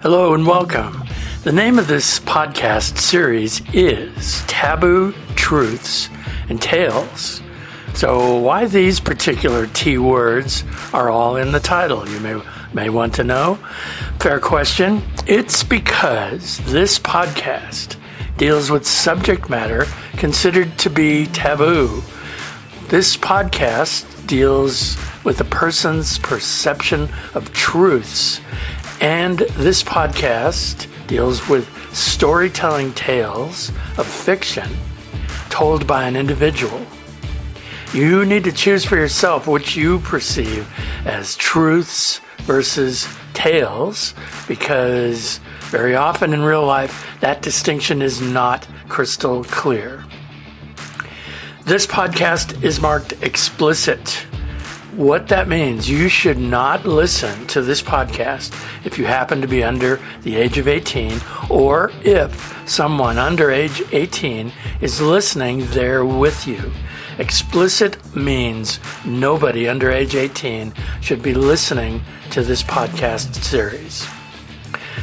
Hello and welcome. The name of this podcast series is Taboo Truths and Tales. So, why these particular T words are all in the title, you may, may want to know. Fair question. It's because this podcast deals with subject matter considered to be taboo. This podcast deals with a person's perception of truths, and this podcast deals with storytelling tales of fiction told by an individual. You need to choose for yourself which you perceive as truths versus tales because very often in real life that distinction is not crystal clear. This podcast is marked explicit. What that means, you should not listen to this podcast if you happen to be under the age of 18 or if someone under age 18 is listening there with you. Explicit means nobody under age 18 should be listening to this podcast series.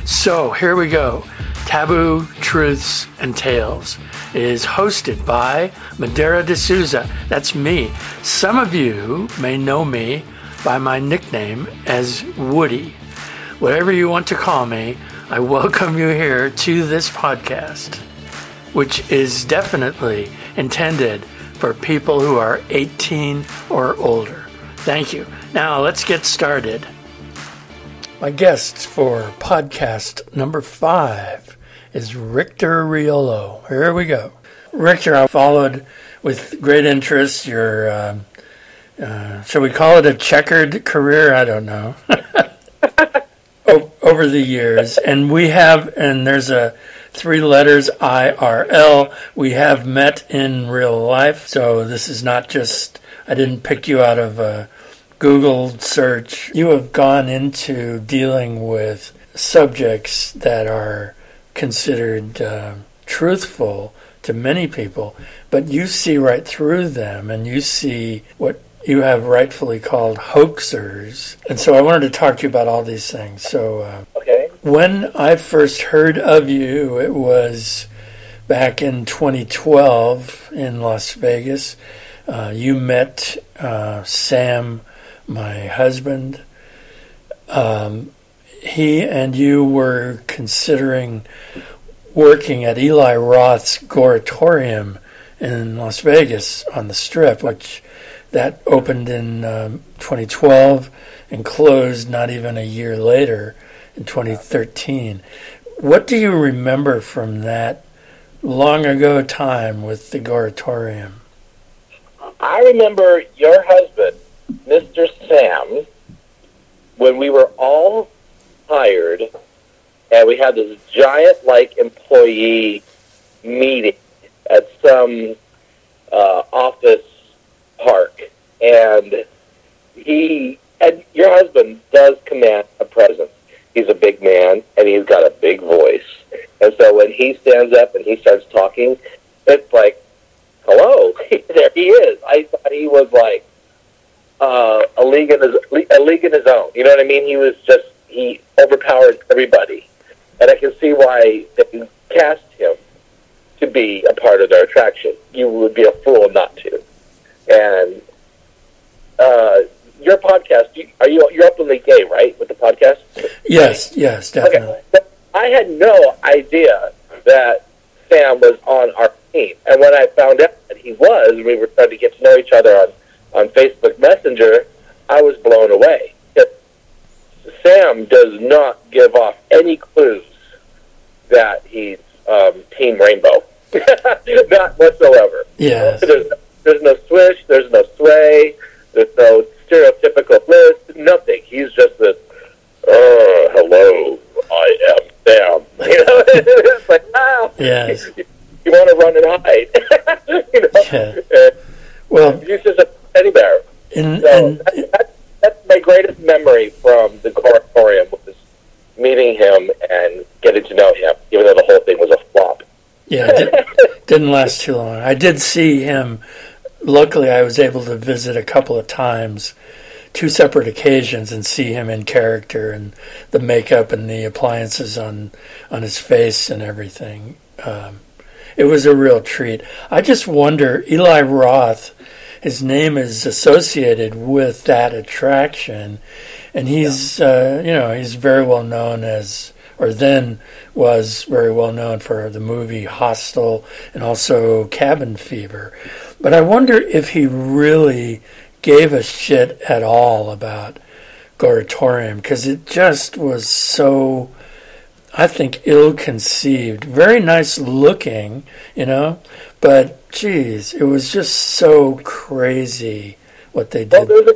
So here we go. Taboo Truths and Tales is hosted by Madeira D'Souza. That's me. Some of you may know me by my nickname as Woody. Whatever you want to call me, I welcome you here to this podcast, which is definitely intended for people who are 18 or older. Thank you. Now let's get started. My guest for podcast number five is Rictor Riolo. Here we go. Rictor, I followed with great interest your, uh, uh, shall we call it a checkered career? I don't know. over the years. And we have, and there's a three letters IRL. We have met in real life. So this is not just, I didn't pick you out of a Google search. You have gone into dealing with subjects that are considered uh, truthful to many people, but you see right through them and you see what you have rightfully called hoaxers. And so I wanted to talk to you about all these things. So, uh, Okay. when I first heard of you, it was back in 2012 in Las Vegas. Uh, you met uh, Sam, my husband. Um, he and you were considering working at Eli Roth's Goratorium in Las Vegas on the Strip, which that opened in um, 2012 and closed not even a year later in 2013. What do you remember from that long ago time with the Goratorium? I remember your husband, Mr. Sam, when we were all hired and we had this giant like employee meeting at some uh, office park and he and your husband does command a presence. He's a big man and he's got a big voice. And so when he stands up and he starts talking, it's like, hello, there he is. I thought he was like uh, a league in his a league in his own. You know what I mean? He was just he overpowered everybody, and I can see why they cast him to be a part of their attraction. You would be a fool not to. And uh, your podcast, are you you're openly gay, right? With the podcast, Yes, yes, definitely. Okay. I had no idea that Sam was on our team. And when I found out that he was, we were starting to get to know each other on, on Facebook Messenger, I was blown away. It- Sam does not give off any clues that he's um, Team Rainbow. not whatsoever. Yes. There's, there's no swish, there's no sway, there's no stereotypical list, nothing. He's just this, oh, hello, I am Sam. You know, it's like, wow. Yes. You want to run and hide. you know? Yeah. Well, he's just a teddy bear. in, So in, that, that, that's my greatest memory from the Goratorium was meeting him and getting to know him, even though the whole thing was a flop. yeah, it did, didn't last too long. I did see him. Luckily, I was able to visit a couple of times two separate occasions and see him in character and the makeup and the appliances on on his face and everything. Um, it was a real treat. I just wonder, Eli Roth, his name is associated with that attraction, and he's yeah. uh, you know he's very well known as or then was very well known for the movie Hostel and also Cabin Fever. But I wonder if he really gave a shit at all about Goratorium because it just was so, I think, ill conceived. Very nice looking, you know, but geez, it was just so crazy what they did. Well, there's, a,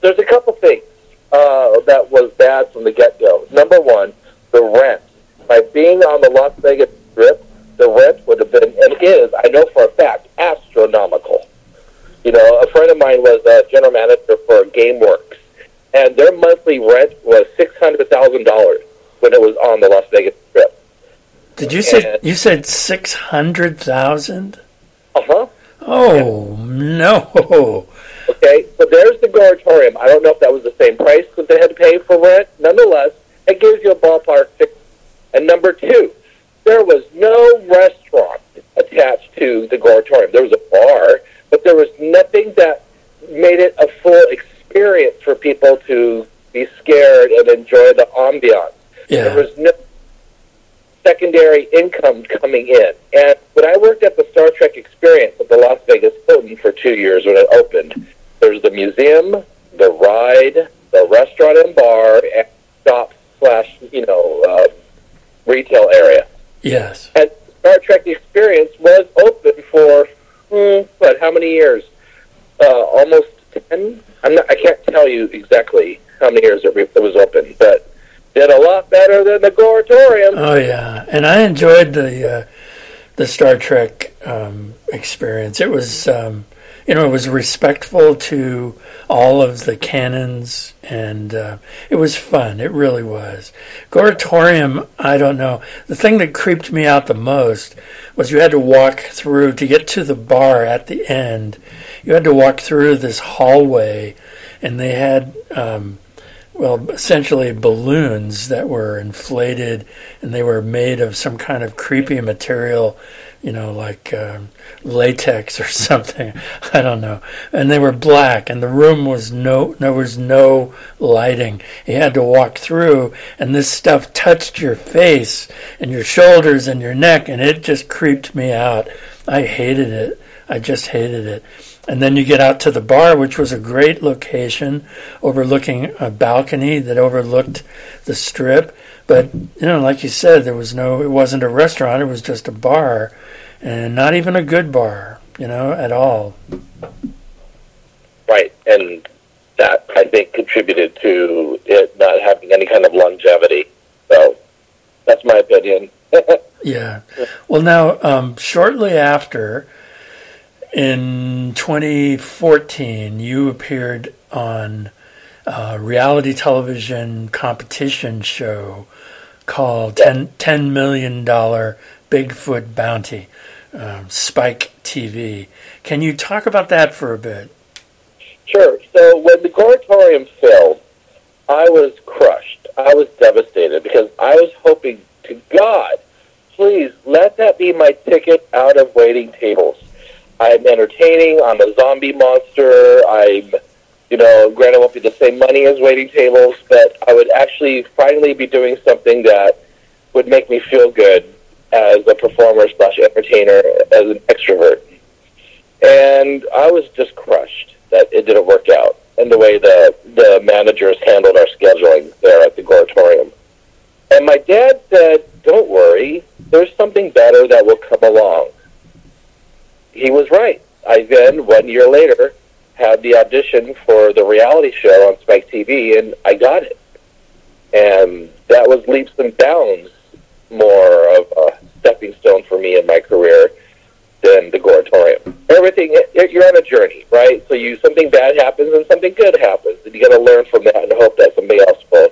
there's a couple things uh, that was bad from the get go. Number one, the rent. By being on the Las Vegas Strip, the rent would have been, and is, I know for a fact, astronomical. You know, a friend of mine was a general manager for GameWorks, and their monthly rent was six hundred thousand dollars when it was on the Las Vegas Strip. Did you say you said six hundred thousand? Uh huh. Oh no. Okay, so there's the Goratorium. I don't know if that was the same price that they had to pay for rent. Nonetheless, it gives you a ballpark. And number two, there was no restaurant attached to the Goratorium. There was a bar, but there was nothing that made it a full experience for people to be scared and enjoy the ambiance. Yeah. There was no secondary income coming in. And when I worked at the Star Trek experience at the Las Vegas Hilton for two years when it opened, there's the museum, the ride, the restaurant and bar, and shop slash, you know, uh, retail area. Yes. And Star Trek Experience was open for hmm, what? How many years? Uh, almost ten. I'm not, I can't tell you exactly how many years it, re- it was open, but did a lot better than the Goratorium. Oh yeah, and I enjoyed the uh, the Star Trek um, experience. It was um, you know, it was respectful to all of the canons, and uh, it was fun. It really was. Goratorium, I don't know. The thing that creeped me out the most was you had to walk through to get to the bar at the end. You had to walk through this hallway, and they had. Um, well, essentially balloons that were inflated and they were made of some kind of creepy material you know, like um, latex or something. I don't know. And they were black, and the room was no, there was no lighting. You had to walk through, and this stuff touched your face and your shoulders and your neck, and it just creeped me out. I hated it. I just hated it. And then you get out to the bar, which was a great location, overlooking a balcony that overlooked the strip. But you know, like you said, there was no. It wasn't a restaurant. It was just a bar, and not even a good bar. You know, at all. Right, and that I think contributed to it not having any kind of longevity. So that's my opinion. yeah. Well, now um, shortly after in 2014, you appeared on a reality television competition show called $10, $10 Million Bigfoot Bounty, um, Spike TV. Can you talk about that for a bit? Sure. So when the Goratorium failed, I was crushed. I was devastated because I was hoping to God, please let that be my ticket out of waiting tables. I'm entertaining. I'm a zombie monster. I'm, you know, granted, won't be the same money as waiting tables, but I would actually finally be doing something that would make me feel good as a performer slash entertainer, as an extrovert. And I was just crushed that it didn't work out, and the way the the managers handled our scheduling there at the Goratorium. And my dad said, "Don't worry, there's something better that will come along." He was right. I then, one year later, had the audition for the reality show on Spike TV, and I got it. And that was leaps and bounds more of a stepping stone for me in my career than the Goratorium. Everything, you're on a journey, right? So you something bad happens and something good happens, and you got to learn from that and hope that somebody else will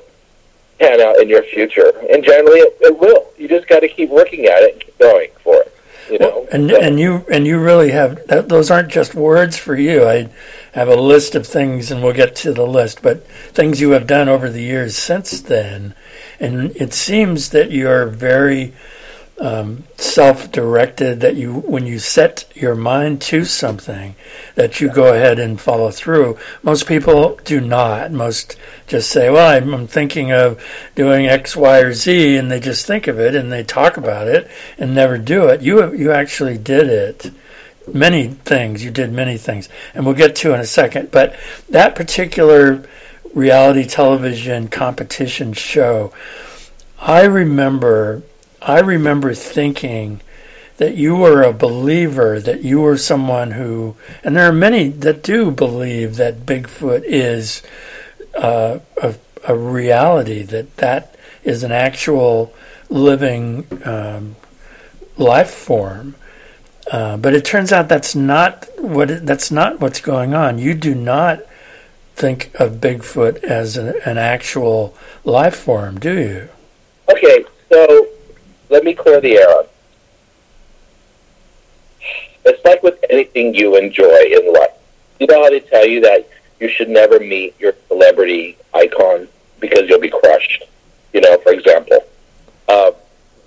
pan out in your future. And generally, it, it will. You just got to keep working at it and keep going for it. You know, and and you and you really have those aren't just words for you. I have a list of things, and we'll get to the list, but things you have done over the years since then, and it seems that you're very um, self-directed. That you, when you set your mind to something, that you go ahead and follow through. Most people do not. Most just say, "Well, I'm, I'm thinking of doing X, Y, or Z," and they just think of it and they talk about it and never do it. You you actually did it. Many things you did many things, and we'll get to in a second. But that particular reality television competition show, I remember. I remember thinking that you were a believer, that you were someone who, and there are many that do believe that Bigfoot is uh, a, a reality, that that is an actual living um, life form. Uh, but it turns out that's not what that's not what's going on. You do not think of Bigfoot as an, an actual life form, do you? Okay, so let me clear the air on. It's like with anything you enjoy in life. You know how they tell you that you should never meet your celebrity icon because you'll be crushed. You know, for example, uh,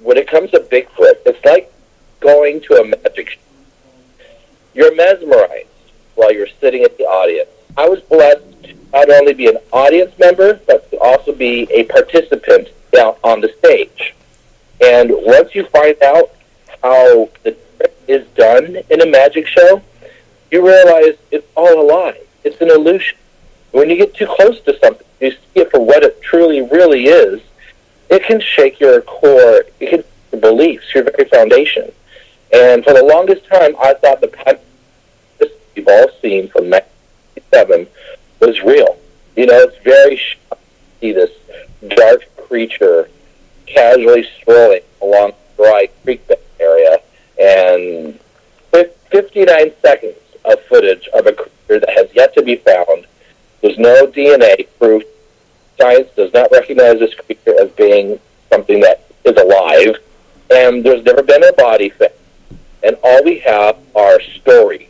when it comes to Bigfoot, it's like going to a magic show. You're mesmerized while you're sitting in the audience. I was blessed to not only be an audience member, but to also be a participant down on the stage. And once you find out how the trick is done in a magic show, you realize it's all a lie. It's an illusion. When you get too close to something, you see it for what it truly, really is. It can shake your core, it can your beliefs, your very foundation. And for the longest time, I thought the pattern we've all seen from 1997 was real. You know, it's very shocking to see this dark creature casually strolling along dry creek area, and fif- 59 seconds of footage of a creature that has yet to be found. There's no DNA proof. Science does not recognize this creature as being something that is alive, and there's never been a body found. And all we have are stories.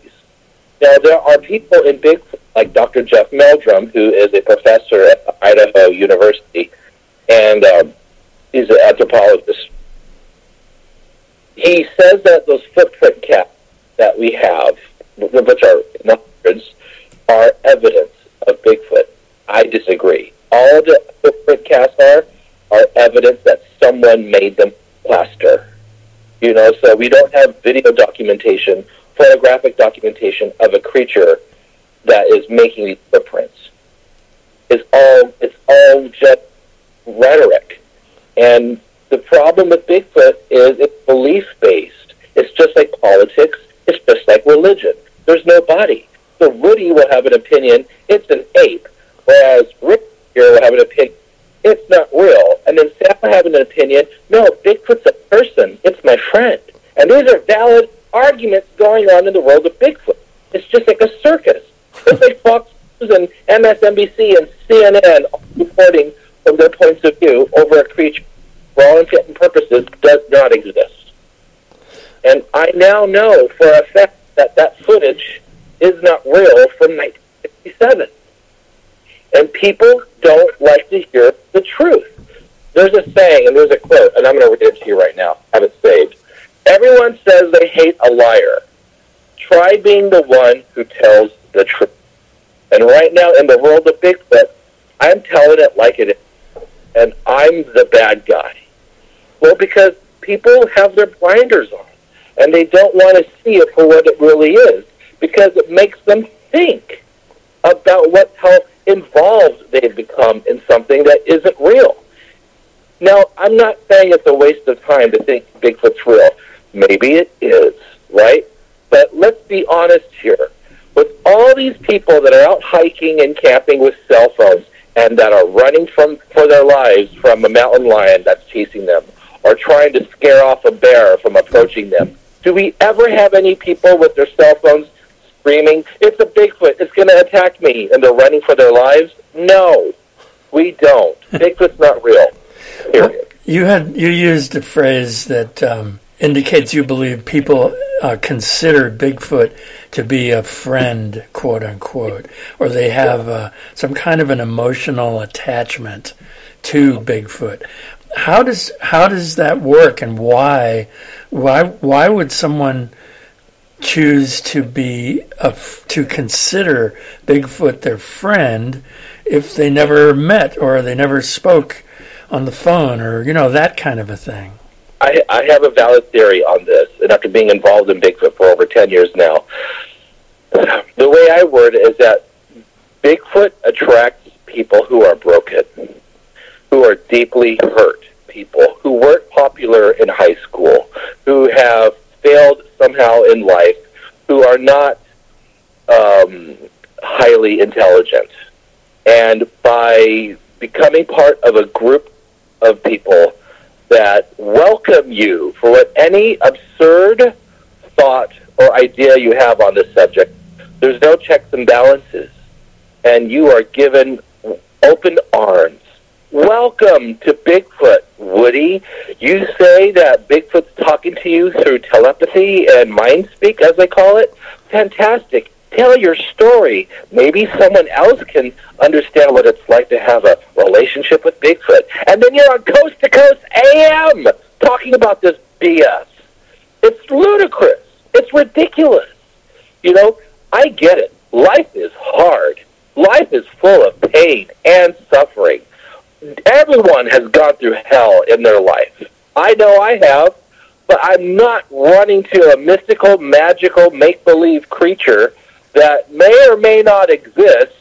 Now, there are people in Bigfoot, like Dr. Jeff Meldrum, who is a professor at Idaho University, and um, he's an anthropologist. He says that those footprint casts that we have, which are in the hundreds, are evidence of Bigfoot. I disagree. All the footprint casts are are evidence that someone made them plaster. You know, so we don't have video documentation, photographic documentation of a creature that is making these footprints. It's all it's all just rhetoric. And the problem with Bigfoot is it's belief based. It's just like politics. It's just like religion. There's no body. So Woody will have an opinion. It's an ape, whereas Rick here will have an opinion. It's not real. And then Sam will have an opinion. No, Bigfoot's a person. It's my friend. And these are valid arguments going on in the world of Bigfoot. It's just like a circus. It's like Fox News and MSNBC and CNN reporting from their points of view over a creature for all intent and purposes does not exist. And I now know for a fact that that footage is not real from 1967. And people don't like to hear the truth. There's a saying, and there's a quote, and I'm going to read it to you right now. I have it saved. Everyone says they hate a liar. Try being the one who tells the truth. And right now, in the world of Bigfoot, I'm telling it like it is. And I'm the bad guy. Well, because people have their blinders on, and they don't want to see it for what it really is, because it makes them think about what how involved they've become in something that isn't real. Now, I'm not saying it's a waste of time to think Bigfoot's real. Maybe it is, right? But let's be honest here. With all these people that are out hiking and camping with cell phones and that are running from for their lives from a mountain lion that's chasing them or trying to scare off a bear from approaching them, do we ever have any people with their cell phones screaming, "It's a Bigfoot! It's going to attack me!" and they're running for their lives? No, we don't. Bigfoot's not real. Period. You had you used a phrase that um, indicates you believe people uh, consider Bigfoot to be a friend, quote unquote, or they have uh, some kind of an emotional attachment to Bigfoot. How does how does that work, and why why why would someone choose to be a, to consider Bigfoot their friend if they never met or they never spoke on the phone or you know that kind of a thing? I, I have a valid theory on this, and after being involved in Bigfoot for over 10 years now, the way I word it is that Bigfoot attracts people who are broken, who are deeply hurt people, who weren't popular in high school, who have failed somehow in life, who are not um, highly intelligent. And by becoming part of a group of people that welcome you for what any absurd thought or idea you have on this subject. There's no checks and balances, and you are given open arms. Welcome to Bigfoot, Woody. You say that Bigfoot's talking to you through telepathy and mind speak, as they call it. Fantastic. Tell your story. Maybe someone else can understand what it's like to have a relationship with Bigfoot. And then you're on Coast to Coast AM talking about this BS. It's ludicrous. It's ridiculous. You know, I get it. Life is hard. Life is full of pain and suffering. Everyone has gone through hell in their life. I know I have, but I'm not running to a mystical, magical, make believe creature that may or may not exist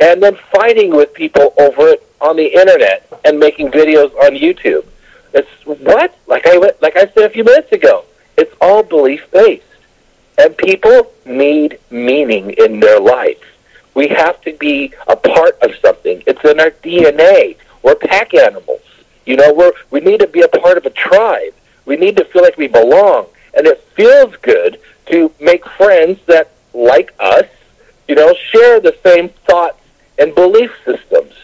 and then fighting with people over it on the internet and making videos on YouTube. It's what? Like I like I said a few minutes ago. It's all belief based. And people need meaning in their life. We have to be a part of something. It's in our DNA. We're pack animals. You know, we're we need to be a part of a tribe. We need to feel like we belong. And it feels good to make friends that like us, you know, share the same thoughts and belief systems.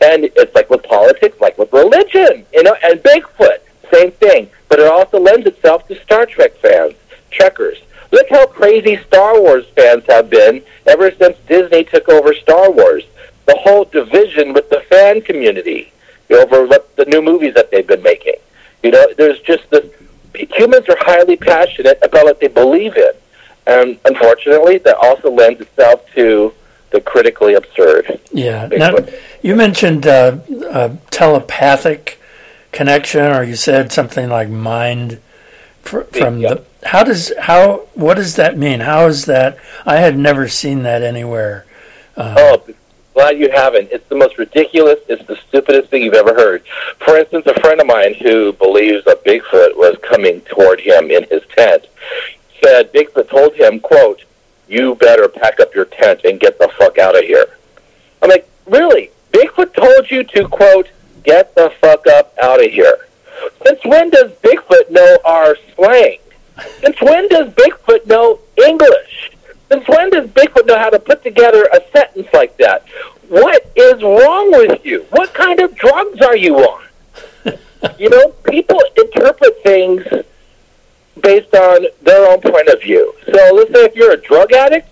And it's like with politics, like with religion, you know, and Bigfoot, same thing. But it also lends itself to Star Trek fans, Trekkers. Look how crazy Star Wars fans have been ever since Disney took over Star Wars. The whole division with the fan community over what the new movies that they've been making. You know, there's just this. Humans are highly passionate about what they believe in, and unfortunately, that also lends itself to the critically absurd. Yeah. Now, you mentioned uh, uh, telepathic connection, or you said something like mind fr- from yeah. the. How does how what does that mean? How is that? I had never seen that anywhere. Uh, oh, glad you haven't. It's the most ridiculous. It's the stupidest thing you've ever heard. For instance, a friend of mine who believes that Bigfoot was coming toward him in his tent said Bigfoot told him, "quote you better pack up your tent and get the fuck out of here. I'm like, really? Bigfoot told you to, quote, get the fuck up out of here. Since when does Bigfoot know our slang? Since when does Bigfoot know English? Since when does Bigfoot know how to put together a sentence like that? What is wrong with you? What kind of drugs are you on? you know, people interpret things based on their own point of view. So let's say if you're a drug addict,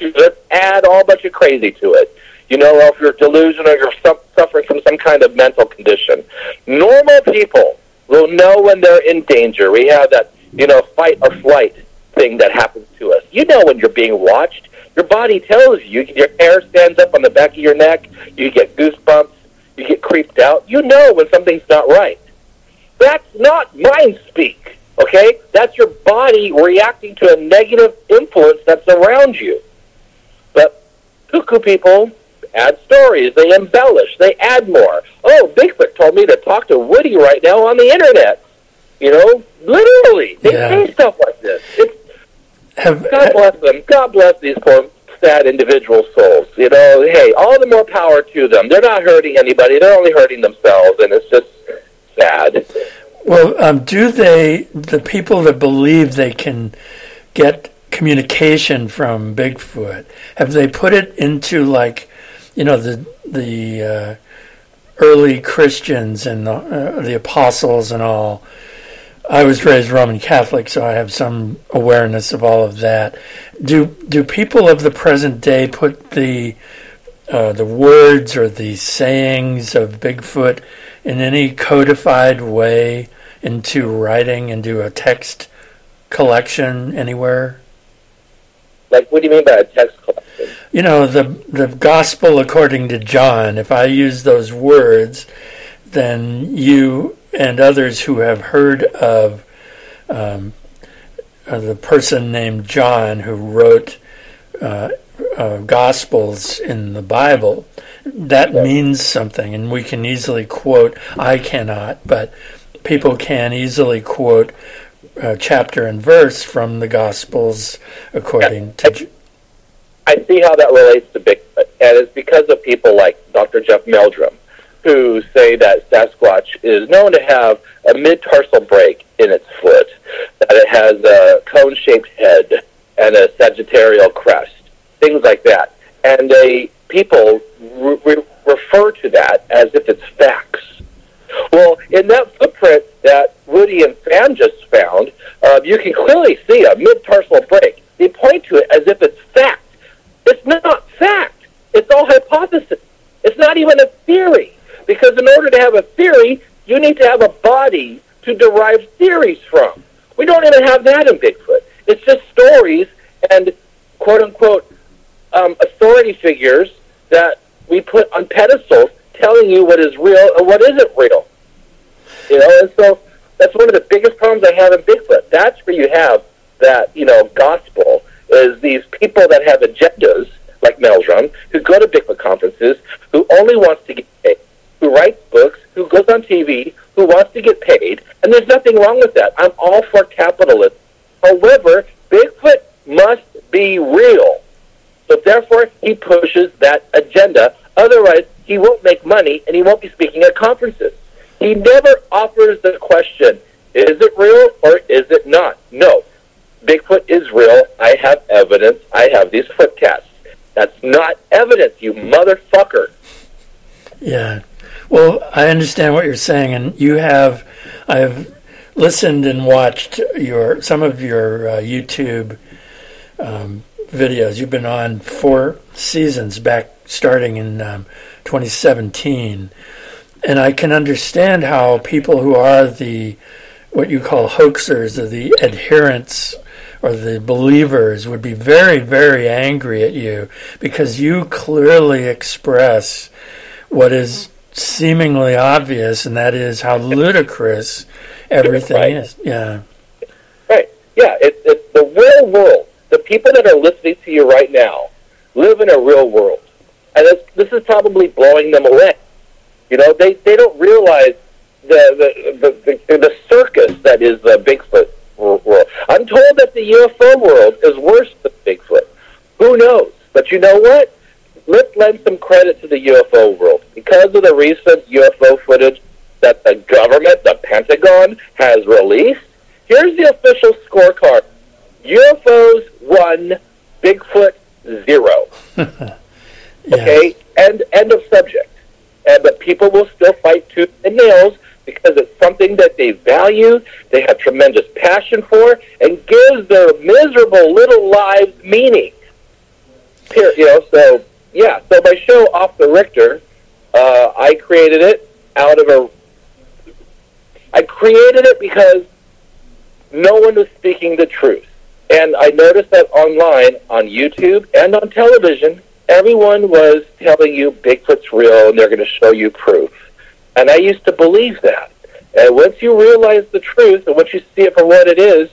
let's add all bunch of crazy to it. You know, or if you're delusional or you're suffering from some kind of mental condition. Normal people will know when they're in danger. We have that, you know, fight or flight thing that happens to us. You know when you're being watched. Your body tells you. Your hair stands up on the back of your neck. You get goosebumps. You get creeped out. You know when something's not right. That's not mind speak. Okay? That's your body reacting to a negative influence that's around you. But cuckoo people add stories, they embellish, they add more. Oh, Bigfoot told me to talk to Woody right now on the internet. You know, literally, they yeah. say stuff like this. It's, have, God bless them. God bless these poor, sad individual souls. You know, hey, all the more power to them. They're not hurting anybody. They're only hurting themselves, and it's just sad. Well, um, do they, the people that believe they can get communication from Bigfoot, have they put it into like, you know, the the uh, early Christians and the, uh, the apostles and all? I was raised Roman Catholic, so I have some awareness of all of that. Do do people of the present day put the uh, the words or the sayings of Bigfoot in any codified way into writing, into a text collection anywhere? Like, what do you mean by a text collection? You know, the the Gospel according to John. If I use those words, then you and others who have heard of um, uh, the person named John who wrote uh, uh, Gospels in the Bible, that means something, and we can easily quote. I cannot, but people can easily quote uh, chapter and verse from the Gospels according yeah. to. I see how that relates to Bigfoot, and it's because of people like Dr. Jeff Meldrum, who say that Sasquatch is known to have a mid-tarsal break in its foot, that it has a cone-shaped head and a sagittarial crest, things like that. And they people re- re- refer to that as if it's facts. Well, in that footprint that Woody and Sam just found, uh, you can clearly see a mid-tarsal break. They point to it as if it's fact. It's not fact. It's all hypothesis. It's not even a theory. Because in order to have a theory, you need to have a body to derive theories from. We don't even have that in Bigfoot. It's just stories and quote unquote um, authority figures that we put on pedestals telling you what is real and what isn't real. You know, and so that's one of the biggest problems I have in Bigfoot. That's where you have that, you know, gospel is these people that have agendas like Meldrum who go to Bigfoot conferences who only wants to get paid, who writes books, who goes on TV, who wants to get paid, and there's nothing wrong with that. I'm all for capitalism. However, Bigfoot must be real. So therefore, he pushes that agenda. Otherwise, he won't make money and he won't be speaking at conferences. He never offers the question, is it real or is it not? No. Bigfoot is real. I have evidence. I have these foot tests. That's not evidence, you motherfucker. Yeah. Well, I understand what you're saying, and you have, I've listened and watched your some of your uh, YouTube um, videos. You've been on four seasons back, starting in um, 2017, and I can understand how people who are the what you call hoaxers or the adherents or the believers would be very, very angry at you because you clearly express what is seemingly obvious, and that is how ludicrous everything right. is. Yeah. Right. Yeah. It's it's the real world the people that are listening to you right now live in a real world, and this, this is probably blowing them away. You know, they they don't realize the the the, the, the circus that is the Bigfoot world. I'm told that the UFO world is worse than Bigfoot. Who knows? But you know what? Let's lend some credit to the UFO world because of the recent UFO footage that the government, the Pentagon, has released. Here's the official scorecard UFOs one, Bigfoot zero. Okay, end end of subject. And but people will still fight tooth and nails because it's something that they value, they have tremendous passion for, and gives their miserable little lives meaning. Here, you know, so yeah, so my show off the Rictor, uh, I created it out of a. I created it because no one was speaking the truth. And I noticed that online, on YouTube, and on television, everyone was telling you Bigfoot's real and they're going to show you proof. And I used to believe that. And once you realize the truth and once you see it for what it is,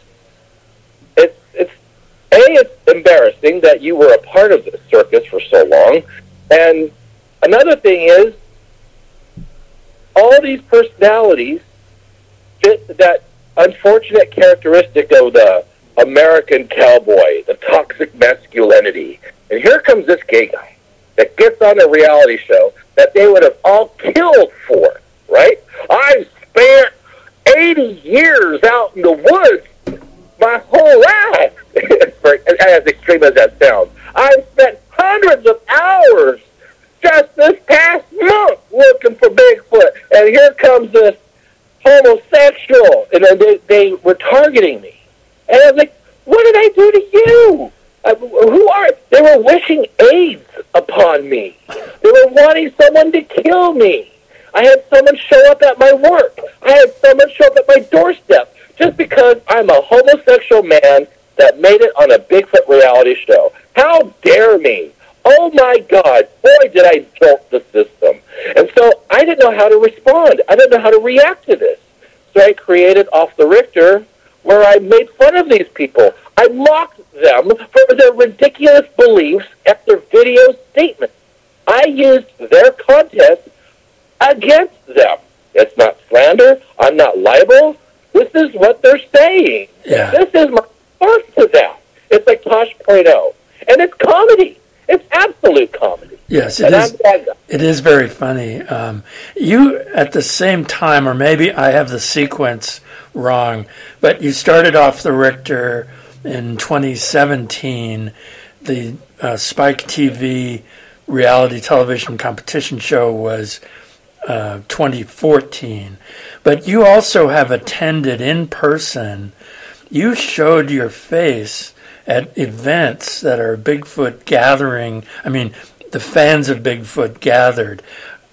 A, it's embarrassing that you were a part of this circus for so long. And another thing is, all these personalities fit that unfortunate characteristic of the American cowboy, the toxic masculinity. And here comes this gay guy that gets on a reality show that they would have all killed for, right? I've spent 80 years out in the woods my whole life. as extreme as that sounds. I've spent hundreds of hours just this past month looking for Bigfoot. And here comes this homosexual, and they they were targeting me, and I was like, what did I do to you? Uh, who are they? Were wishing AIDS upon me. They were wanting someone to kill me. I had someone show up at my work. I had someone show up at my doorstep just because I'm a homosexual man that made it on a Bigfoot reality show. How dare me? Oh my God, boy, did I jolt the system. And so I didn't know how to respond. I didn't know how to react to this. So I created Off the Rictor, where I made fun of these people. I mocked them for their ridiculous beliefs at their video statements. I used their content against them. It's not slander. I'm not libel. This is what they're saying. Yeah. This is my first to them. It's like Tosh Point oh. And it's comedy. It's absolute comedy. Yes, it and is. I'm glad that- It is very funny. Um, you, at the same time, or maybe I have the sequence wrong, but you started off the Rictor in 2017. The uh, Spike TV reality television competition show was uh, 2014. But you also have attended in person. You showed your face at events that are Bigfoot gathering. I mean, the fans of Bigfoot gathered.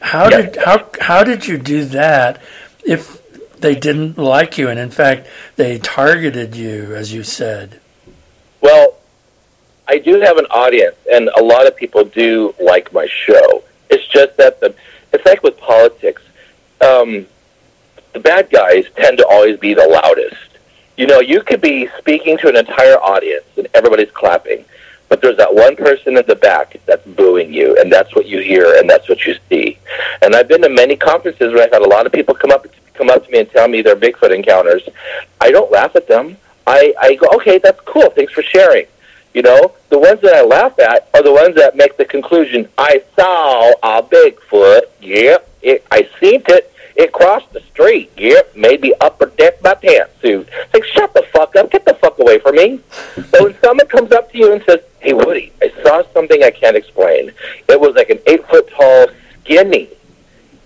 How Yeah. did how how did you do that if they didn't like you and in fact they targeted you as you said? Well, I do have an audience, and a lot of people do like my show. It's just that the it's like with politics. Um, the bad guys tend to always be the loudest. You know, you could be speaking to an entire audience and everybody's clapping, but there's that one person in the back that's booing you, and that's what you hear and that's what you see. And I've been to many conferences where I've had a lot of people come up come up to me and tell me their Bigfoot encounters. I don't laugh at them. I, I go, okay, that's cool. Thanks for sharing. You know, the ones that I laugh at are the ones that make the conclusion, I saw a Bigfoot. Yep, it, I seen it. It crossed the street. Yep, maybe upper deck my pantsuit. Like, shut the fuck up. Get the fuck away from me. But when someone comes up to you and says, hey, Woody, I saw something I can't explain. It was like an eight foot tall, skinny,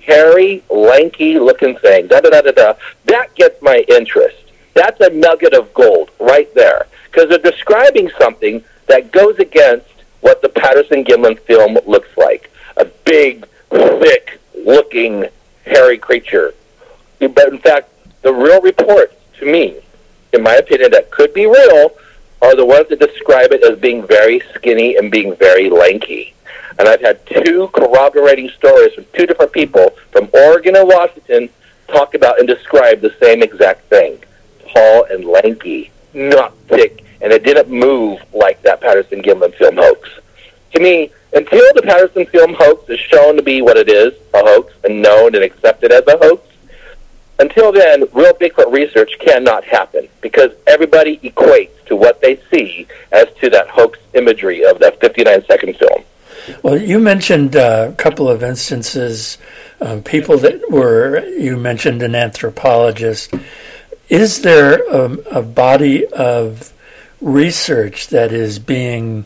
hairy, lanky looking thing. Da da da da da. That gets my interest. That's a nugget of gold right there because they're describing something that goes against what the Patterson Gimlin film looks like. A big, thick looking, hairy creature. But in fact, the real reports, to me, in my opinion, that could be real are the ones that describe it as being very skinny and being very lanky. And I've had two corroborating stories from two different people from Oregon and Washington talk about and describe the same exact thing. Tall and lanky, not thick, and it didn't move like that Patterson Gimlin film hoax. To me, until the Patterson film hoax is shown to be what it is, a hoax, and known and accepted as a hoax, until then, real Bigfoot research cannot happen because everybody equates to what they see as to that hoax imagery of that 59 second film. Well, you mentioned uh, a couple of instances, uh, people that were, you mentioned an anthropologist. Is there a, a body of research that is being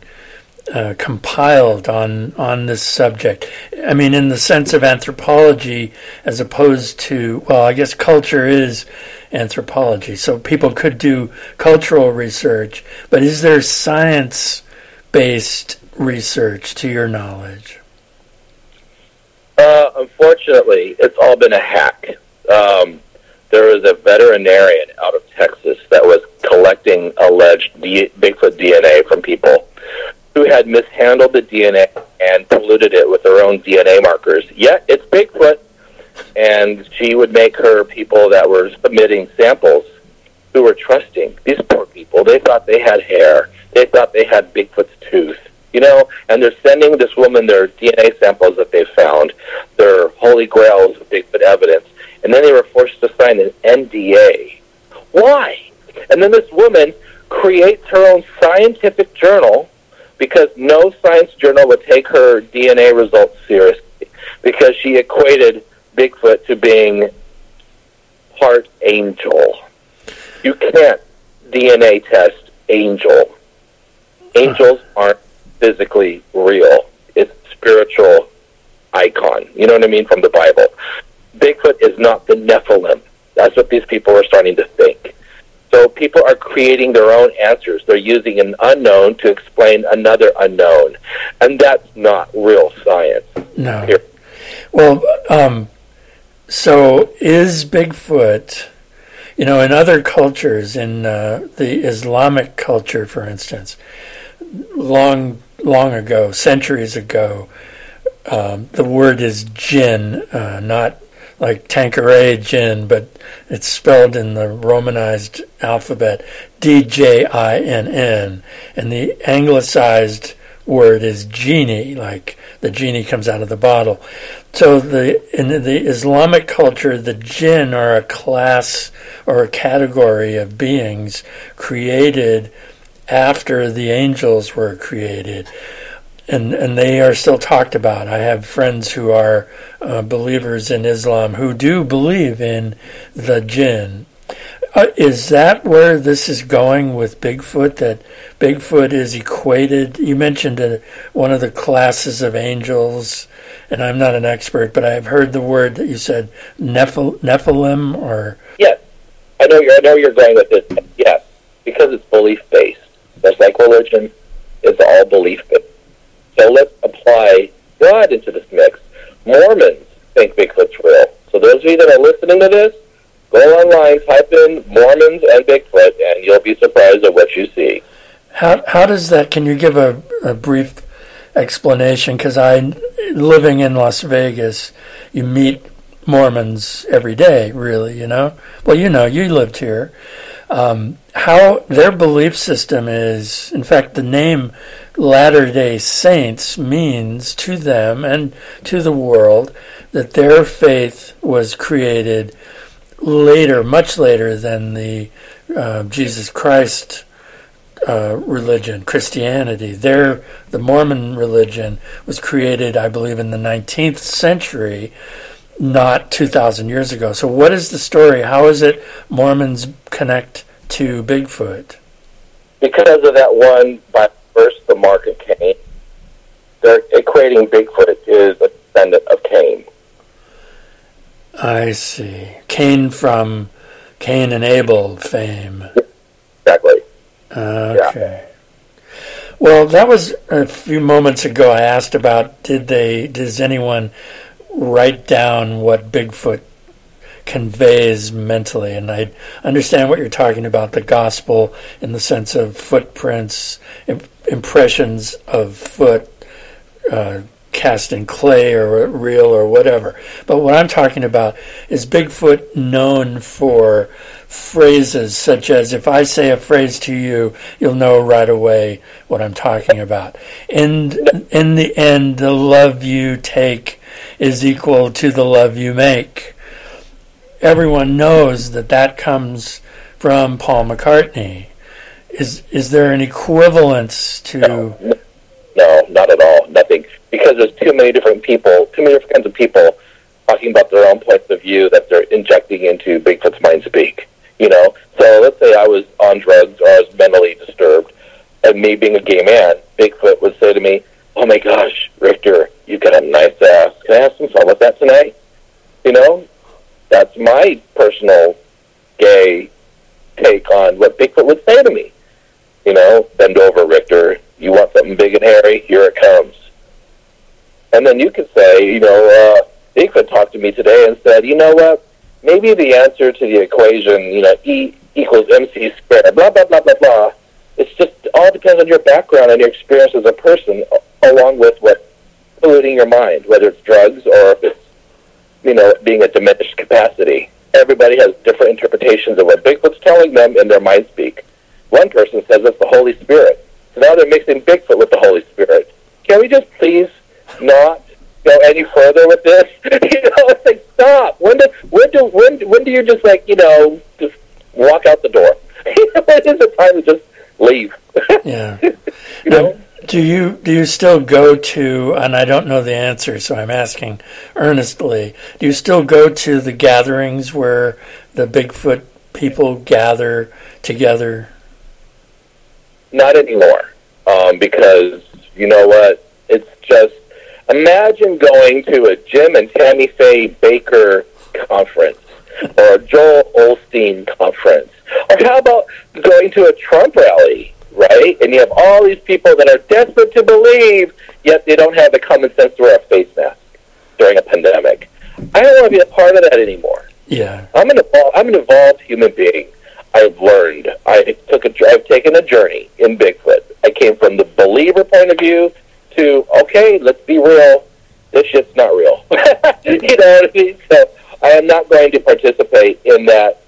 uh, compiled on on this subject? I mean, in the sense of anthropology, as opposed to well, I guess culture is anthropology, so people could do cultural research. But is there science based research to your knowledge? Uh, unfortunately, it's all been a hack. Um, there was a veterinarian out of Texas that was collecting alleged D- Bigfoot DNA from people who had mishandled the DNA and polluted it with their own DNA markers. Yet it's Bigfoot, and she would make her people that were submitting samples who were trusting. These poor people, they thought they had hair. They thought they had Bigfoot's tooth. You know, and they're sending this woman their DNA samples that they found, their holy grails of Bigfoot evidence, and then they were forced to sign an NDA. Why? And then this woman creates her own scientific journal because no science journal would take her DNA results seriously because she equated Bigfoot to being part angel. You can't DNA test angel. Angels aren't physically real. It's spiritual icon. You know what I mean from the Bible. Bigfoot is not the Nephilim. That's what these people are starting to think. So people are creating their own answers. They're using an unknown to explain another unknown. And that's not real science. No. Here. Well, um, so is Bigfoot, you know, in other cultures, in uh, the Islamic culture, for instance, long, long ago, centuries ago, um, the word is jinn, uh, not like Tanqueray gin, but it's spelled in the Romanized alphabet. D J I N N, and the anglicized word is genie, like the genie comes out of the bottle. So the in the Islamic culture, the jinn are a class or a category of beings created after the angels were created and and they are still talked about. I have friends who are uh, believers in Islam who do believe in the jinn. Uh, is that where this is going with Bigfoot? That Bigfoot is equated? You mentioned uh, one of the classes of angels, and I'm not an expert, but I've heard the word that you said Nephil- Nephilim, or yes, I know you're. I know you're going with this. Yes, because it's belief based. Just like religion, it's all belief based so let's apply God into this mix. Mormons think Bigfoot's real. So those of you that are listening to this, go online, type in Mormons and Bigfoot, and you'll be surprised at what you see. How how does that? Can you give a, a brief explanation? Because I, living in Las Vegas, you meet Mormons every day. Really, you know. Well, you know, you lived here. Um, how their belief system is, in fact, the name Latter day Saints means to them and to the world that their faith was created later, much later than the uh, Jesus Christ uh, religion, Christianity. Their, the Mormon religion was created, I believe, in the 19th century, not 2,000 years ago. So, what is the story? How is it Mormons connect to Bigfoot? Because of that one by first the mark of Cain. They're equating Bigfoot is a descendant of Cain. I see. Cain from Cain and Abel fame. Exactly. Okay. Yeah. Well, that was a few moments ago. I asked about did they does anyone write down what Bigfoot conveys mentally. And I understand what you're talking about the gospel in the sense of footprints, impressions of foot uh, cast in clay or real or whatever. But what I'm talking about is Bigfoot known for phrases such as if I say a phrase to you, you'll know right away what I'm talking about. And in the end, the love you take is equal to the love you make everyone knows that that comes from Paul McCartney. Is is there an equivalence to? No, no, not at all. Nothing, because there's too many different people, too many different kinds of people talking about their own points of view that they're injecting into Bigfoot's mind speak. You know, so let's say I was on drugs or I was mentally disturbed, and me being a gay man, Bigfoot would say to me, "Oh my gosh, Rictor, you've got a nice ass. Can I have some fun with that tonight?" You know, that's my personal gay take on what Bigfoot would say to me. You know, bend over, Rictor. You want something big and hairy? Here it comes. And then you could say, you know, uh, Bigfoot talked to me today and said, you know what? Maybe the answer to the equation, you know, E equals MC squared, blah, blah, blah, blah, blah. It's just all depends on your background and your experience as a person, along with what's polluting your mind, whether it's drugs or if it's you know, being a diminished capacity. Everybody has different interpretations of what Bigfoot's telling them in their mind speak. One person says it's the Holy Spirit. So now they're mixing Bigfoot with the Holy Spirit. Can we just please not go any further with this? you know, it's like stop. When do when do when when do you just like you know just walk out the door? when is the time to just leave? Yeah. you know. Do you do you still go to? And I don't know the answer, so I'm asking earnestly. Do you still go to the gatherings where the Bigfoot people gather together? Not anymore, um, because you know what? It's just imagine going to a Jim and Tammy Faye Bakker conference or a Joel Osteen conference. Or how about going to a Trump rally, right? And you have all these people that are desperate to believe, yet they don't have the common sense to wear a face mask during a pandemic. I don't want to be a part of that anymore. Yeah. I'm an evol- I'm an evolved human being. I've learned. I took a I've taken a journey in Bigfoot. I came from the believer point of view to okay, let's be real. This shit's not real. you know what I mean? So I am not going to participate in that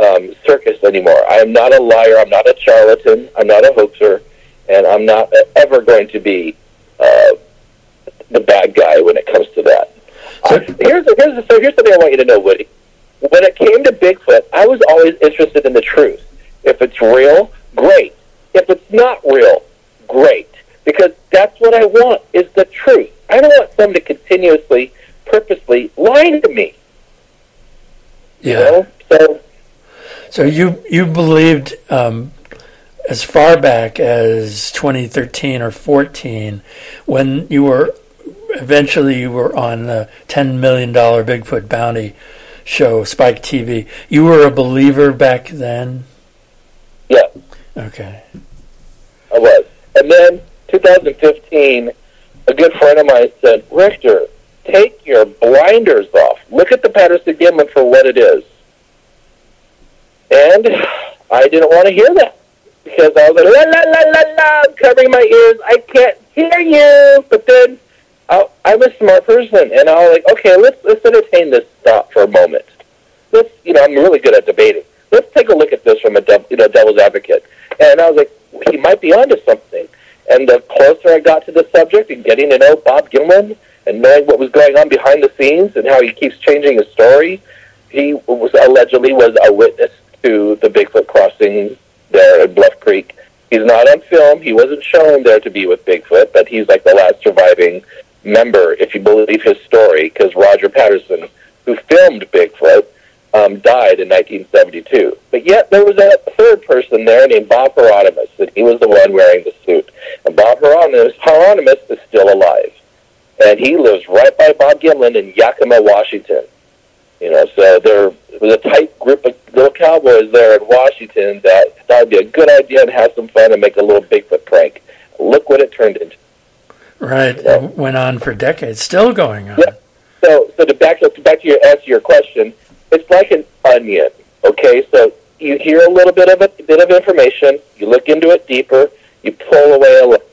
um, circus anymore. I am not a liar. I'm not a charlatan. I'm not a hoaxer, and I'm not ever going to be uh, the bad guy when it comes to that. So- I, here's here's so here's something I want you to know, Woody. When it came to Bigfoot, I was always interested in the truth. If it's real, great. If it's not real, great. Because that's what I want is the truth. I don't want someone to continuously, purposely lie to me. You Yeah. know? So So you you believed um, as far back as 2013 or 14 when you were eventually you were on the 10 million dollar Bigfoot bounty show Spike TV. You were a believer back then. yeah, Okay. I was. And then 2015, a good friend of mine said, Rictor, take your blinders off. Look at the Patterson Gimlin for what it is. And I didn't want to hear that because I was like, la la la la la, I'm covering my ears. I can't hear you. But then I, I'm a smart person, and I was like, okay, let's let's entertain this thought for a moment. Let's, you know, I'm really good at debating. Let's take a look at this from a dev, you know devil's advocate. And I was like, he might be onto something. And the closer I got to the subject and getting to know Bob Gimlin and knowing what was going on behind the scenes and how he keeps changing his story, he was allegedly was a witness to the Bigfoot crossing there at Bluff Creek. He's not on film. He wasn't shown there to be with Bigfoot, but he's like the last surviving member, if you believe his story, because Roger Patterson, who filmed Bigfoot, um, died in 1972. But yet there was a third person there named Bob Hieronymus, and he was the one wearing the suit. And Bob Hieronymus, Hieronymus is still alive, and he lives right by Bob Gimlin in Yakima, Washington. You know, so there was a tight group of little cowboys there in Washington that thought it'd be a good idea to have some fun and make a little Bigfoot prank. Look what it turned into. Right. It went on for decades. Still going on. Yeah. So, so to back up, back to your answer your question, it's like an onion. Okay, so you hear a little bit of a bit of information, you look into it deeper, you pull away a little,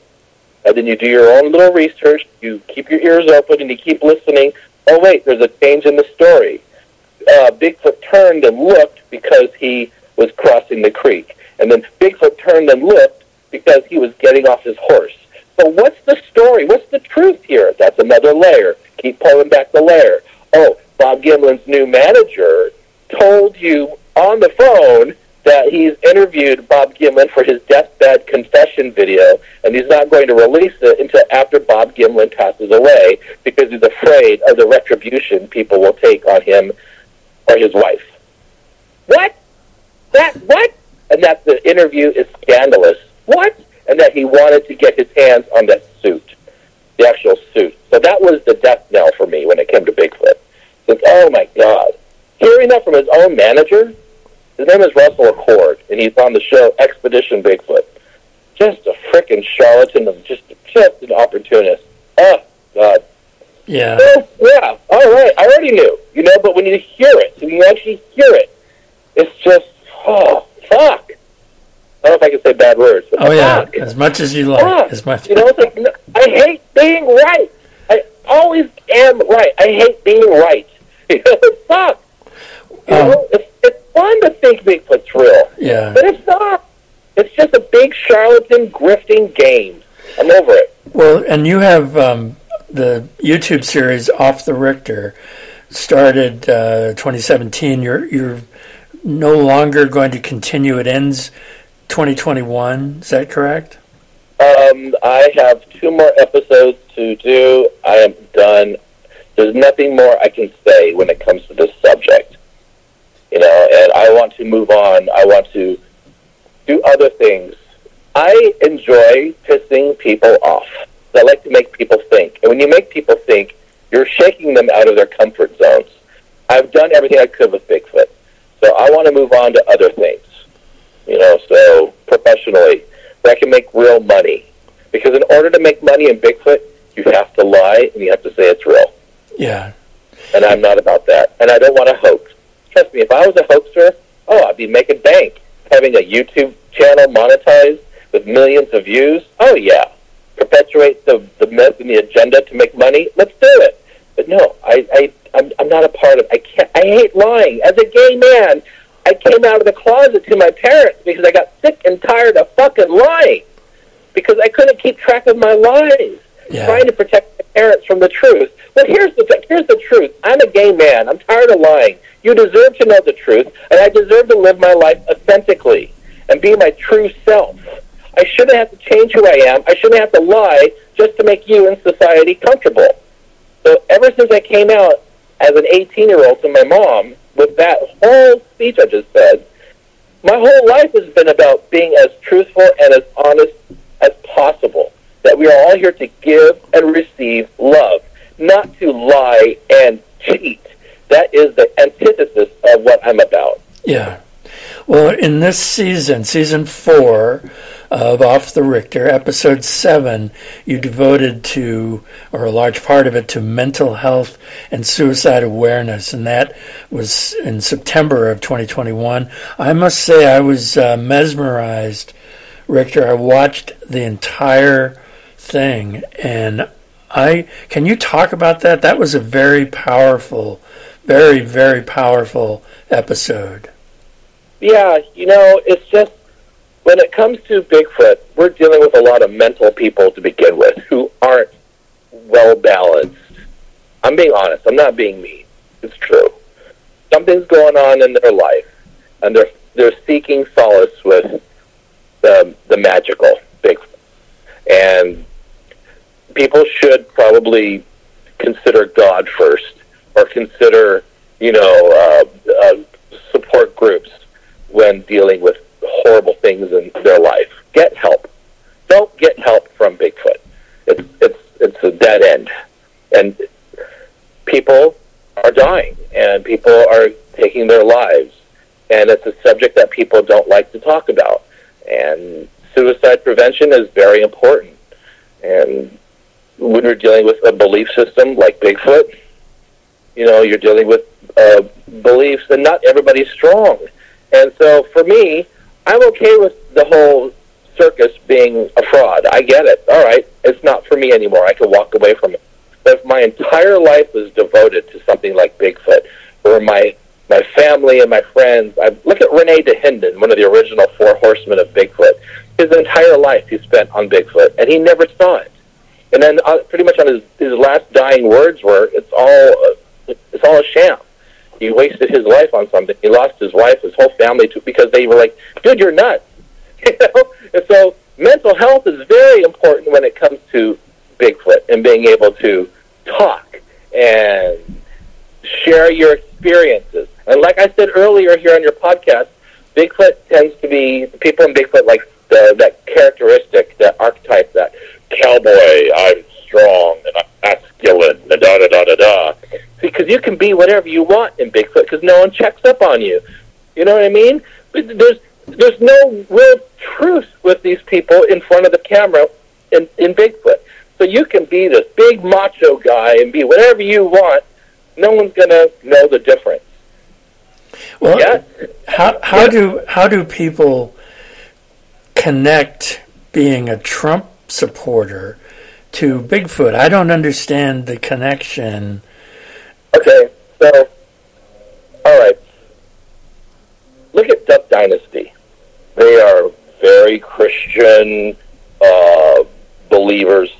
and then you do your own little research. You keep your ears open and you keep listening. Oh wait, there's a change in the story. Uh, Bigfoot turned and looked because he was crossing the creek, and then Bigfoot turned and looked because he was getting off his horse. So what's the story? What's the truth here? That's another layer. Keep pulling back the layer. Oh, Bob Gimlin's new manager told you on the phone that he's interviewed Bob Gimlin for his deathbed confession video, and he's not going to release it until after Bob Gimlin passes away because he's afraid of the retribution people will take on him or his wife. What? That what? And that the interview is scandalous. What? And that he wanted to get his hands on that suit, the actual suit. So that was the death knell for me when it came to Bigfoot. Like, oh my God. Hearing that from his own manager, his name is Russell Acord, and he's on the show Expedition Bigfoot. Just a frickin' charlatan and just just an opportunist. Oh God. Yeah. Oh, yeah. All right. I already knew, you know. But when you hear it, when you actually hear it, it's just oh fuck. I don't know if I can say bad words. But Oh yeah. fuck. As much as you like. Fuck. As much. You know, it's like no, I hate being right. I always am right. I hate being right. You know, fuck. You Um, know, it's, it's fun to think Bigfoot's real, Yeah. but it's not. It's just a big charlatan grifting game. I'm over it. Well, and you have um, the YouTube series Off the Rictor started uh, 2017. You're you're no longer going to continue. It ends 2021. Is that correct? Um, I have two more episodes to do. I am done. There's nothing more I can say when it comes to this subject. You know, and I want to move on. I want to do other things. I enjoy pissing people off. I like to make people think. And when you make people think, you're shaking them out of their comfort zones. I've done everything I could with Bigfoot. So I want to move on to other things. You know, so professionally, where I can make real money. Because in order to make money in Bigfoot, you have to lie and you have to say it's real. Yeah. And I'm not about that. And I don't want to hoax. Trust me, if I was a hoaxer, oh, I'd be making bank. Having a YouTube channel monetized with millions of views, oh, yeah. Perpetuate the, the myth and the agenda to make money, let's do it. But no, I, I, I'm, I'm not a part of I can't. I hate lying. As a gay man, I came out of the closet to my parents because I got sick and tired of fucking lying. Because I couldn't keep track of my lies. Yeah. Trying to protect my parents from the truth. But here's the th- here's the truth. I'm a gay man. I'm tired of lying. You deserve to know the truth, and I deserve to live my life authentically and be my true self. I shouldn't have to change who I am. I shouldn't have to lie just to make you and society comfortable. So ever since I came out as an 18 year old to my mom with that whole speech I just said, my whole life has been about being as truthful and as honest as possible. That we are all here to give and receive love, not to lie and cheat. That is the antithesis of what I'm about. Yeah. Well, in this season, season four of Off the Rictor, episode seven, you devoted to, or a large part of it, to mental health and suicide awareness, and that was in September of 2021. I must say, I was uh, mesmerized, Rictor. I watched the entire thing, and I can you talk about that? That was a very powerful, very very powerful episode. Yeah, you know, it's just when it comes to Bigfoot, we're dealing with a lot of mental people to begin with who aren't well balanced. I'm being honest. I'm not being mean. It's true. Something's going on in their life, and they're they're seeking solace with the the magical Bigfoot. And people should probably consider God first, or consider you know uh, uh, support groups when dealing with horrible things in their life. Get help. Don't get help from Bigfoot. It's it's it's a dead end, and people are dying, and people are taking their lives, and it's a subject that people don't like to talk about. And suicide prevention is very important. And when you're dealing with a belief system like Bigfoot, you know, you're dealing with uh, beliefs, and not everybody's strong. And so for me, I'm okay with the whole circus being a fraud. I get it. All right, it's not for me anymore. I can walk away from it. But if my entire life was devoted to something like Bigfoot, or my my family and my friends, I look at Rene Dahinden, one of the original four horsemen of Bigfoot. His entire life he spent on Bigfoot, and he never saw it. And then, uh, pretty much on his his last dying words were, "It's all uh, it's all a sham." He wasted his life on something. He lost his wife, his whole family, to, because they were like, "Dude, you're nuts." You know, and so mental health is very important when it comes to Bigfoot and being able to talk and share your experiences. And like I said earlier here on your podcast, Bigfoot tends to be people in Bigfoot like the, that characteristic, that archetype, that cowboy. I'm strong and I'm masculine. Da da da da da da. Because you can be whatever you want in Bigfoot because no one checks up on you. You know what I mean? But there's there's no real truth with these people in front of the camera in, in Bigfoot. So you can be this big macho guy and be whatever you want. No one's gonna know the difference. Well, Yeah. how how do how do people connect being a Trump supporter to Bigfoot? I don't understand the connection. Okay, so all right. Look at Duck Dynasty. They are very Christian uh, believers,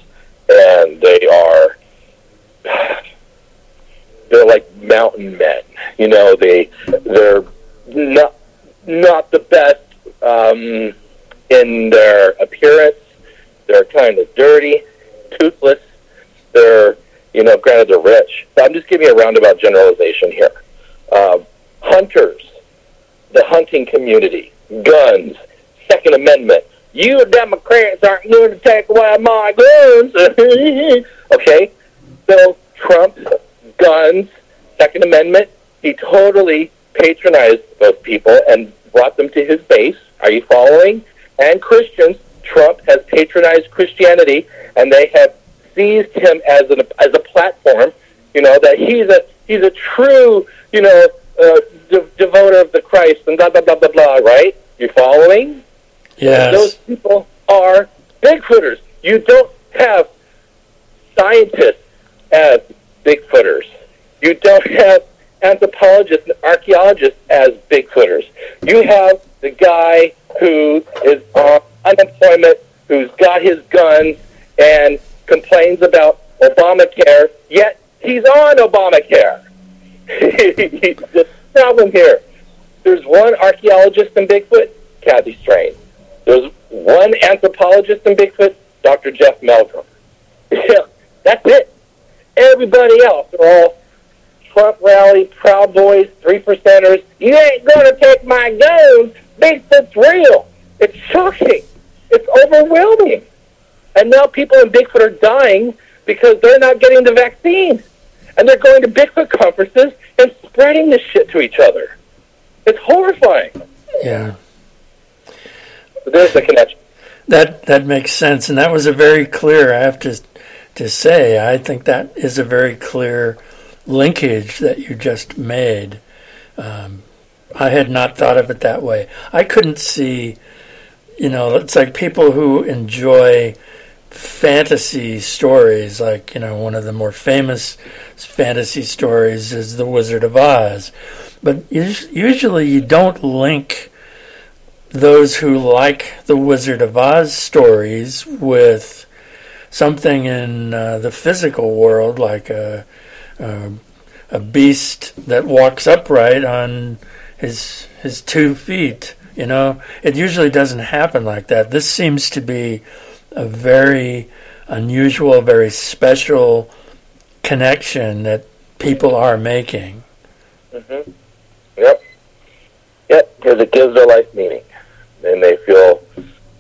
and they are they're like mountain men. You know, they they're not not the best um, in their appearance. They're kind of dirty, toothless. They're you know, granted they're rich. So I'm just giving you a roundabout generalization here. Um, hunters, the hunting community, guns, Second Amendment. You Democrats aren't going to take away my guns. okay, so Trump, guns, Second Amendment, he totally patronized those people and brought them to his base. Are you following? And Christians, Trump has patronized Christianity, and they have seized him as an as a platform. You know that he's a he's a true you know uh, de- devoter of the Christ and blah blah blah blah blah. Right? You following? Yes. Those people are Bigfooters. You don't have scientists as Bigfooters. You don't have anthropologists and archaeologists as Bigfooters. You have the guy who is on unemployment, who's got his guns, and complains about Obamacare, yet he's on Obamacare. the problem here, there's one archaeologist in Bigfoot, Kathy Strain. There's one anthropologist in Bigfoot, Dr. Jeff Meldrum. That's it. Everybody else are all Trump rally, Proud Boys, three percenters. You ain't gonna take my guns. Bigfoot's real. It's shocking. It's overwhelming. And now people in Bigfoot are dying because they're not getting the vaccine. And they're going to Bigfoot conferences and spreading this shit to each other. It's horrifying. Yeah. There's the connection. That that makes sense, and that was a very clear. I have to to say, I think that is a very clear linkage that you just made. Um, I had not thought of it that way. I couldn't see, you know, it's like people who enjoy fantasy stories, like, you know, one of the more famous fantasy stories is The Wizard of Oz. But usually you don't link those who like the Wizard of Oz stories with something in uh, the physical world, like a, a, a beast that walks upright on his his two feet. You know, it usually doesn't happen like that. This seems to be a very unusual, very special connection that people are making. Mm-hmm. Yep. Yep, because it gives their life meaning. And they feel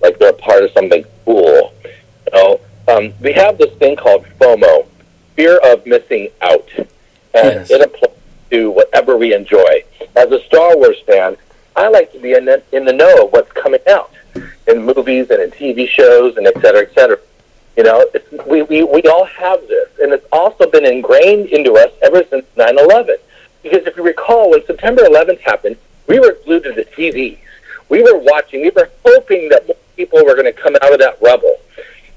like they're part of something cool. You know, um, we have this thing called FOMO, fear of missing out, and yes. it applies to whatever we enjoy. As a Star Wars fan, I like to be in the, in the know of what's coming out in movies and in TV shows and et cetera, et cetera. You know, it's, we, we, we all have this, and it's also been ingrained into us ever since 9-11. Because if you recall, when September 11th happened, we were glued to the TVs. We were watching. We were hoping that more people were going to come out of that rubble.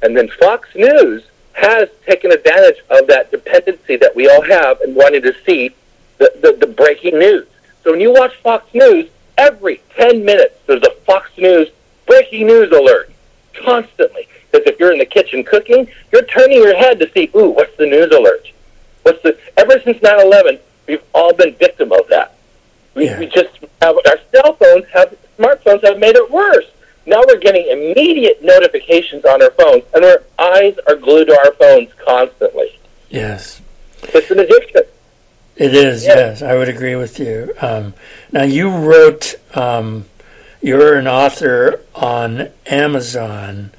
And then Fox News has taken advantage of that dependency that we all have and wanting to see the, the, the breaking news. So when you watch Fox News, every 10 minutes there's a Fox News breaking news alert constantly. Because if you're in the kitchen cooking, you're turning your head to see, ooh, what's the news alert? What's the? Ever since 9/11, we've all been victim of that. We, yeah. we just have our cell phones have smartphones have made it worse. Now we're getting immediate notifications on our phones, and our eyes are glued to our phones constantly. Yes. It's an addiction. It is, yeah. yes. I would agree with you. Um, now, you wrote, um, you're an author on Amazon,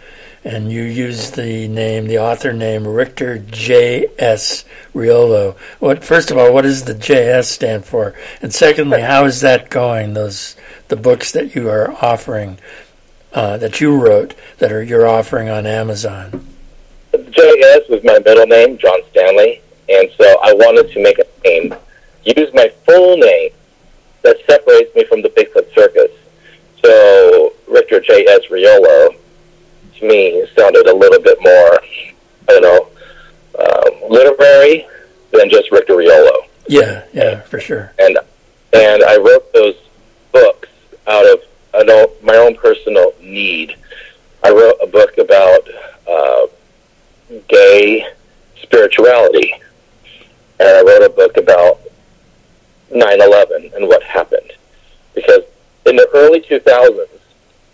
and you use the name, the author name, Rictor J.S. Riolo. What, first of all, what does the J.S. stand for? And secondly, how is that going, those, the books that you are offering? uh, that you wrote that are you're offering on Amazon? JS was my middle name, John Stanley, and so I wanted to make a name, use my full name that separates me from the Bigfoot circus. So Rictor J.S. Riolo, to me, sounded a little bit more, I don't know, um, literary than just Rictor Riolo. Yeah, yeah, for sure. And and I wrote those books out of my own personal need. I wrote a book about uh, gay spirituality, and I wrote a book about 9/11 and what happened. Because in the early 2000s,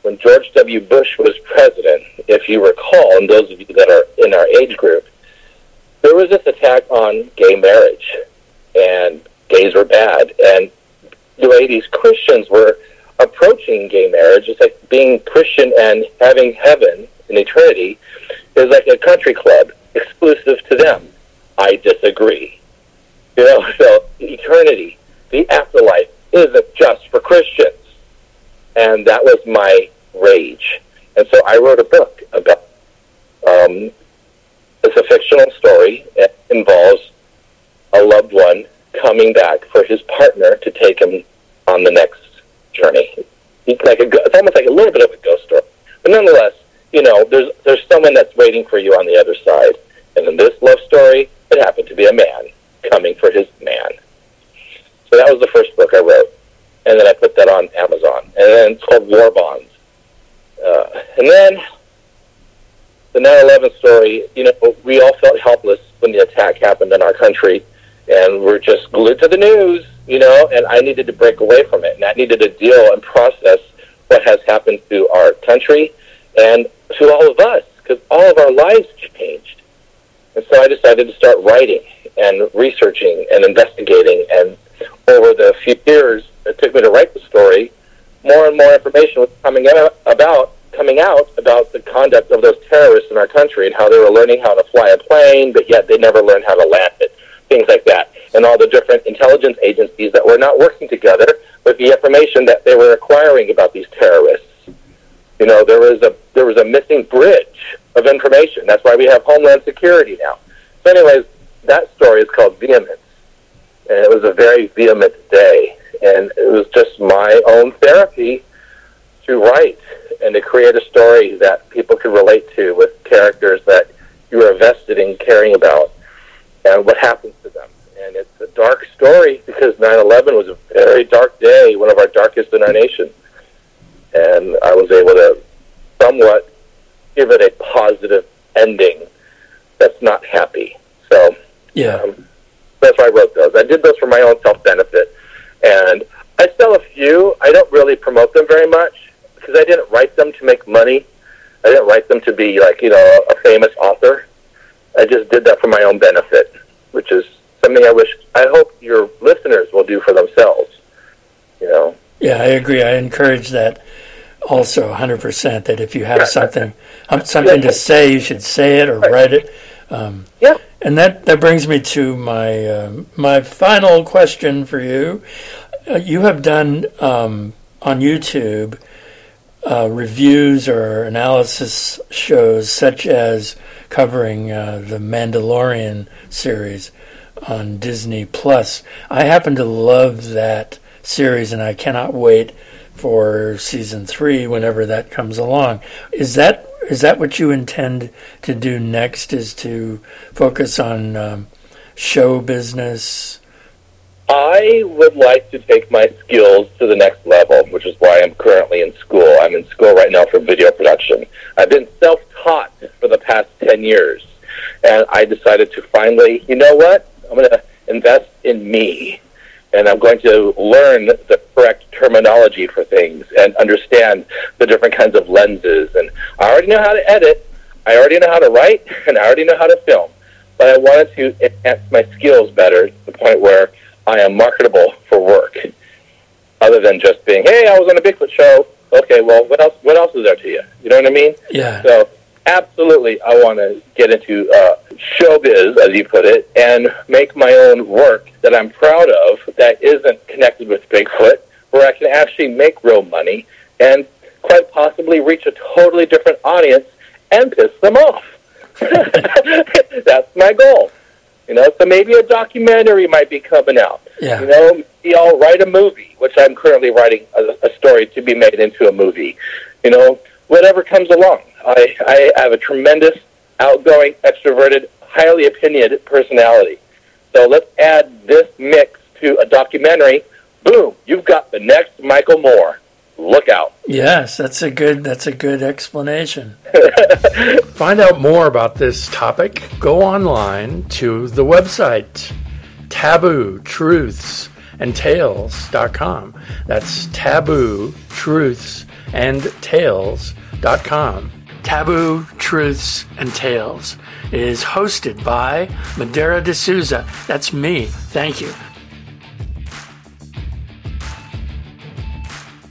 when George W. Bush was president, if you recall, and those of you that are in our age group, there was this attack on gay marriage, and gays were bad, and the way these Christians were approaching gay marriage is like being Christian and having heaven in eternity is like a country club exclusive to them. I disagree. You know, so eternity the afterlife isn't just for Christians. And that was my rage. And so I wrote a book about um, it's a fictional story. It involves a loved one coming back for his partner to take him on the next journey. It's like a, it's almost like a little bit of a ghost story, but nonetheless, you know, there's there's someone that's waiting for you on the other side. And in this love story, it happened to be a man coming for his man. So that was the first book I wrote, and then I put that on Amazon, and then it's called War Bonds. Uh, and then the 9/11 story. You know, we all felt helpless when the attack happened in our country, and we're just glued to the news. You know, and I needed to break away from it, and I needed to deal and process what has happened to our country and to all of us, because all of our lives changed. And so I decided to start writing and researching and investigating. And over the few years it took me to write the story, more and more information was coming out about coming out about the conduct of those terrorists in our country and how they were learning how to fly a plane, but yet they never learned how to land it. Things like that, and all the different intelligence agencies that were not working together with the information that they were acquiring about these terrorists. You know, there was a there was a missing bridge of information. That's why we have Homeland Security now. So, anyways, that story is called Vehemence, and it was a very vehement day, and it was just my own therapy to write and to create a story that people could relate to with characters that you are vested in caring about and what happens to them. And it's a dark story because 9/11 was a very dark day, one of our darkest in our nation, and I was able to somewhat give it a positive ending that's not happy. So Yeah. um, that's why I wrote those. I did those for my own self benefit, and I sell a few. I don't really promote them very much because I didn't write them to make money. I didn't write them to be like you know a famous author. I just did that for my own benefit, which is something I wish I hope your listeners will do for themselves. You know, Yeah, I agree. I encourage that also 100% that if you have something um, something to say, you should say it or write it. Um, yeah. And that, that brings me to my um, my final question for you. Uh, you have done um, on YouTube uh, reviews or analysis shows such as covering uh, the Mandalorian series on Disney Plus. I happen to love that series, and I cannot wait for season three whenever that comes along. Is that is that what you intend to do next? Is to focus on um, show business? I would like to take my skills to the next level, which is why I'm currently in school. I'm in school right now for video production. I've been self taught for the past 10 years, and I decided to finally, you know what? I'm going to invest in me, and I'm going to learn the correct terminology for things and understand the different kinds of lenses. And I already know how to edit, I already know how to write, and I already know how to film. But I wanted to enhance my skills better to the point where I am marketable for work, other than just being, "Hey, I was on a Bigfoot show." Okay, well, what else? What else is there to you? You know what I mean? Yeah. So, absolutely, I want to get into uh, showbiz, as you put it, and make my own work that I'm proud of that isn't connected with Bigfoot, where I can actually make real money and quite possibly reach a totally different audience and piss them off. That's my goal. You know, so maybe a documentary might be coming out. Yeah. You know, maybe I'll write a movie, which I'm currently writing a, a story to be made into a movie. You know, whatever comes along. I, I have a tremendous, outgoing, extroverted, highly opinionated personality. So let's add this mix to a documentary. Boom, you've got the next Michael Moore. Look out. Yes, that's a good that's a good explanation. Find out more about this topic. Go online to the website taboo truths and tales.com. That's taboo truths and tales.com. Taboo Truths and Tales is hosted by Madeira D'Souza. That's me. Thank you.